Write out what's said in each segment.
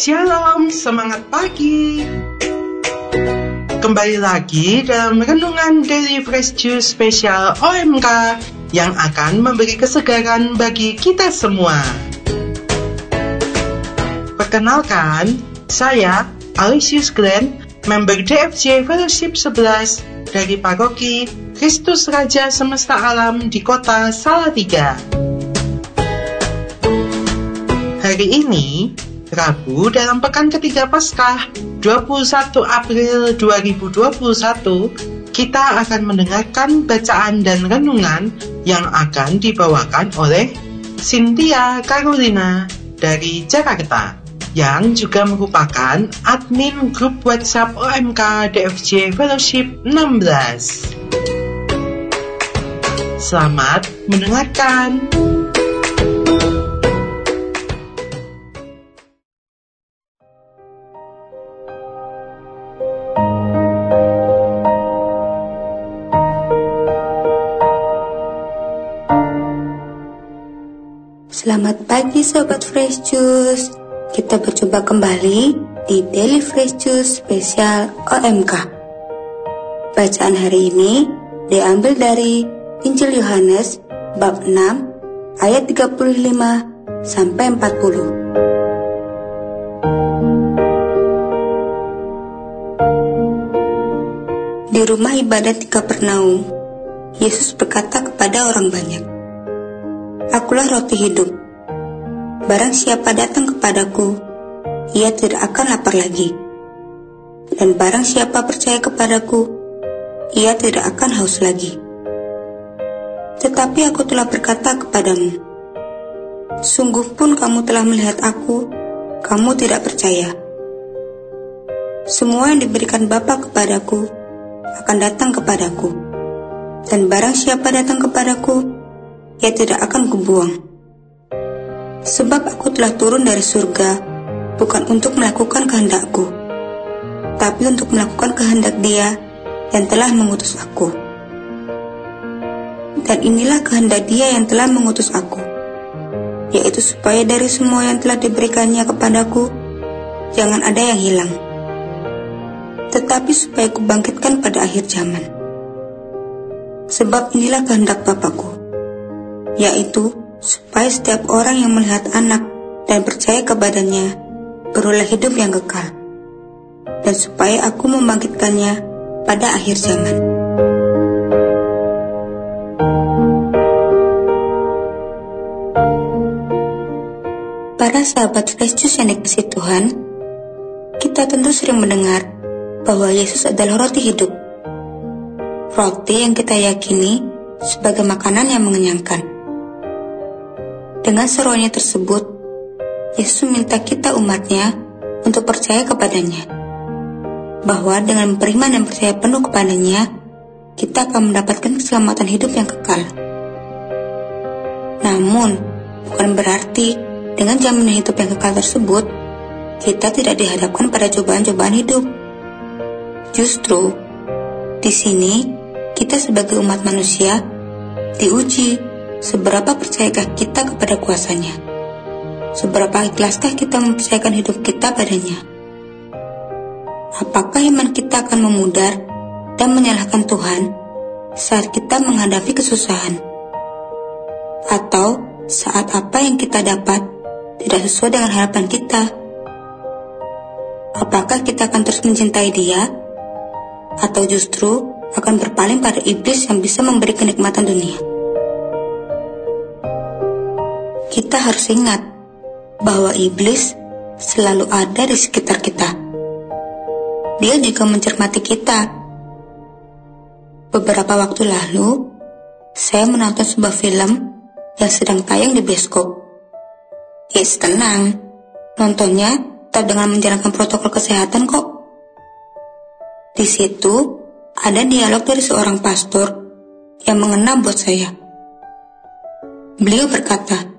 Shalom, semangat pagi. Kembali lagi dalam renungan Daily Fresh Juice spesial OMK yang akan memberi kesegaran bagi kita semua. Perkenalkan, saya Alicius Glenn, member DFJ Fellowship 11 dari Paroki Kristus Raja Semesta Alam di kota Salatiga. Hari ini, Rabu dalam pekan ketiga Paskah 21 April 2021 kita akan mendengarkan bacaan dan renungan yang akan dibawakan oleh Cynthia Carolina dari Jakarta yang juga merupakan admin grup WhatsApp OMK DFJ Fellowship 16. Selamat mendengarkan. Selamat pagi Sobat Fresh Juice. Kita berjumpa kembali di Daily Fresh Juice spesial OMK Bacaan hari ini diambil dari Injil Yohanes bab 6 ayat 35 sampai 40 Di rumah ibadat di Kapernaum Yesus berkata kepada orang banyak Akulah roti hidup. Barang siapa datang kepadaku, ia tidak akan lapar lagi. Dan barang siapa percaya kepadaku, ia tidak akan haus lagi. Tetapi aku telah berkata kepadamu, sungguh pun kamu telah melihat aku, kamu tidak percaya. Semua yang diberikan Bapa kepadaku akan datang kepadaku. Dan barang siapa datang kepadaku, ia tidak akan kubuang. Sebab aku telah turun dari surga, bukan untuk melakukan kehendakku, tapi untuk melakukan kehendak dia yang telah mengutus aku. Dan inilah kehendak dia yang telah mengutus aku, yaitu supaya dari semua yang telah diberikannya kepadaku, jangan ada yang hilang. Tetapi supaya kubangkitkan pada akhir zaman. Sebab inilah kehendak Bapakku, yaitu supaya setiap orang yang melihat anak dan percaya kepadanya beroleh hidup yang kekal, dan supaya aku membangkitkannya pada akhir zaman. Para sahabat Kristus yang dikasih Tuhan, kita tentu sering mendengar bahwa Yesus adalah roti hidup. Roti yang kita yakini sebagai makanan yang mengenyangkan. Dengan seruannya tersebut, Yesus minta kita umatnya untuk percaya kepadanya. Bahwa dengan beriman dan percaya penuh kepadanya, kita akan mendapatkan keselamatan hidup yang kekal. Namun, bukan berarti dengan jaminan hidup yang kekal tersebut, kita tidak dihadapkan pada cobaan-cobaan hidup. Justru, di sini kita sebagai umat manusia diuji Seberapa percayakah kita kepada kuasanya? Seberapa ikhlaskah kita mempercayakan hidup kita padanya? Apakah iman kita akan memudar dan menyalahkan Tuhan saat kita menghadapi kesusahan? Atau saat apa yang kita dapat tidak sesuai dengan harapan kita? Apakah kita akan terus mencintai dia? Atau justru akan berpaling pada iblis yang bisa memberi kenikmatan dunia? Kita harus ingat bahwa iblis selalu ada di sekitar kita. Dia juga mencermati kita. Beberapa waktu lalu, saya menonton sebuah film yang sedang tayang di bioskop. Yes, tenang. Nontonnya tetap dengan menjalankan protokol kesehatan kok. Di situ ada dialog dari seorang pastor yang mengena buat saya. Beliau berkata,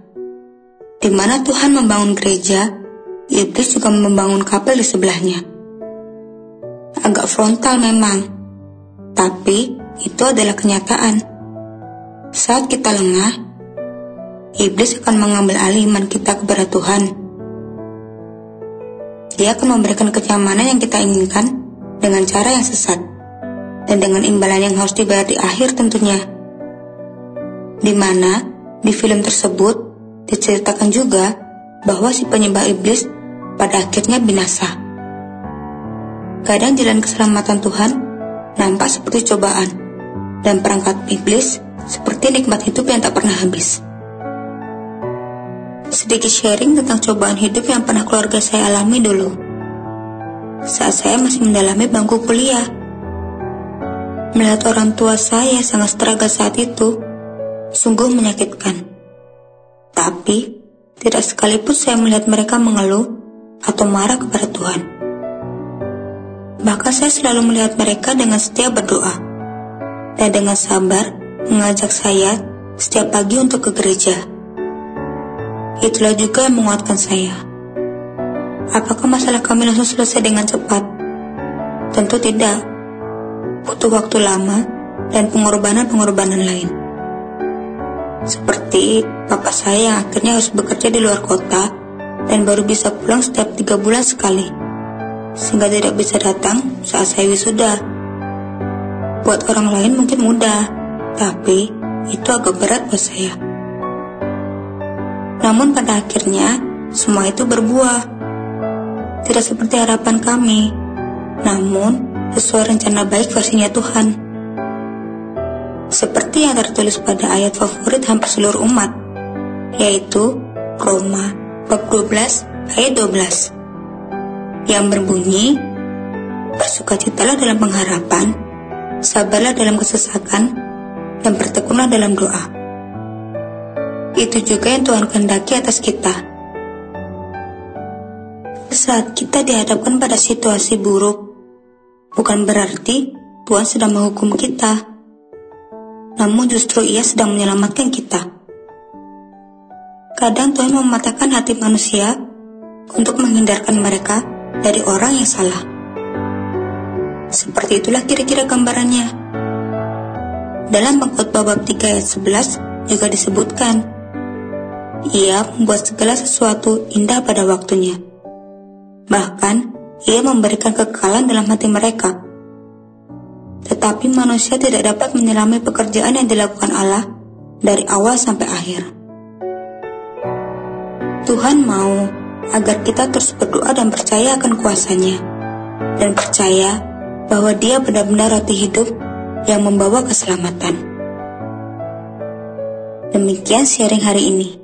di mana Tuhan membangun gereja, iblis juga membangun kapel di sebelahnya. Agak frontal memang, tapi itu adalah kenyataan. Saat kita lengah, iblis akan mengambil alih iman kita kepada Tuhan. Dia akan memberikan kenyamanan yang kita inginkan dengan cara yang sesat dan dengan imbalan yang harus dibayar di akhir tentunya. Di mana di film tersebut diceritakan juga bahwa si penyembah iblis pada akhirnya binasa. Kadang jalan keselamatan Tuhan nampak seperti cobaan dan perangkat iblis seperti nikmat hidup yang tak pernah habis. Sedikit sharing tentang cobaan hidup yang pernah keluarga saya alami dulu. Saat saya masih mendalami bangku kuliah. Melihat orang tua saya sangat struggle saat itu, sungguh menyakitkan. Tapi, tidak sekalipun saya melihat mereka mengeluh atau marah kepada Tuhan. Bahkan saya selalu melihat mereka dengan setia berdoa dan dengan sabar mengajak saya setiap pagi untuk ke gereja. Itulah juga yang menguatkan saya. Apakah masalah kami langsung selesai dengan cepat? Tentu tidak. Butuh waktu lama dan pengorbanan-pengorbanan lain. Seperti bapak saya akhirnya harus bekerja di luar kota dan baru bisa pulang setiap tiga bulan sekali. Sehingga tidak bisa datang saat saya wisuda. Buat orang lain mungkin mudah, tapi itu agak berat buat saya. Namun pada akhirnya semua itu berbuah. Tidak seperti harapan kami, namun sesuai rencana baik versinya Tuhan. Seperti yang tertulis pada ayat favorit hampir seluruh umat, yaitu Roma bab 12 ayat 12 yang berbunyi Bersukacitalah dalam pengharapan, sabarlah dalam kesesakan, dan bertekunlah dalam doa. Itu juga yang Tuhan kehendaki atas kita. Saat kita dihadapkan pada situasi buruk, bukan berarti Tuhan sedang menghukum kita. Namun justru ia sedang menyelamatkan kita. Kadang Tuhan mematahkan hati manusia untuk menghindarkan mereka dari orang yang salah. Seperti itulah kira-kira gambarannya. Dalam pengkhotbah bab 3 ayat 11 juga disebutkan ia membuat segala sesuatu indah pada waktunya. Bahkan, ia memberikan kekekalan dalam hati mereka. Tetapi manusia tidak dapat menyelami pekerjaan yang dilakukan Allah dari awal sampai akhir. Tuhan mau agar kita terus berdoa dan percaya akan kuasanya, dan percaya bahwa dia benar-benar roti hidup yang membawa keselamatan. Demikian sharing hari ini.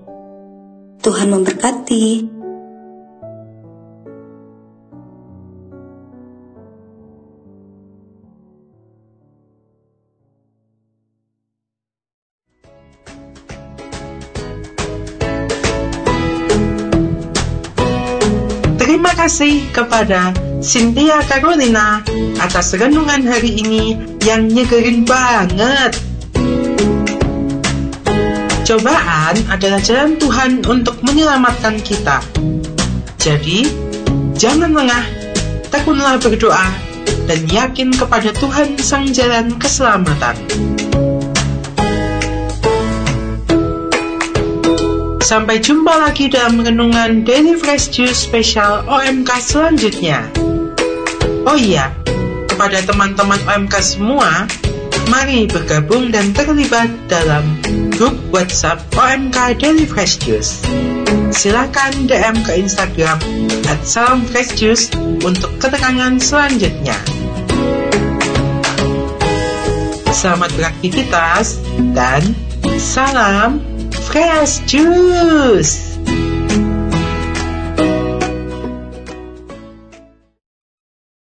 Tuhan memberkati. Kasih kepada Cynthia Carolina atas renungan hari ini yang nyegerin banget. Cobaan adalah jalan Tuhan untuk menyelamatkan kita. Jadi, jangan lengah, tekunlah berdoa, dan yakin kepada Tuhan Sang Jalan Keselamatan. Sampai jumpa lagi dalam renungan Daily Fresh Juice spesial OMK selanjutnya. Oh iya, kepada teman-teman OMK semua, mari bergabung dan terlibat dalam grup WhatsApp OMK Daily Fresh Juice. Silakan DM ke Instagram at Salam Fresh Juice untuk keterangan selanjutnya. Selamat beraktivitas dan salam Fresh Juice!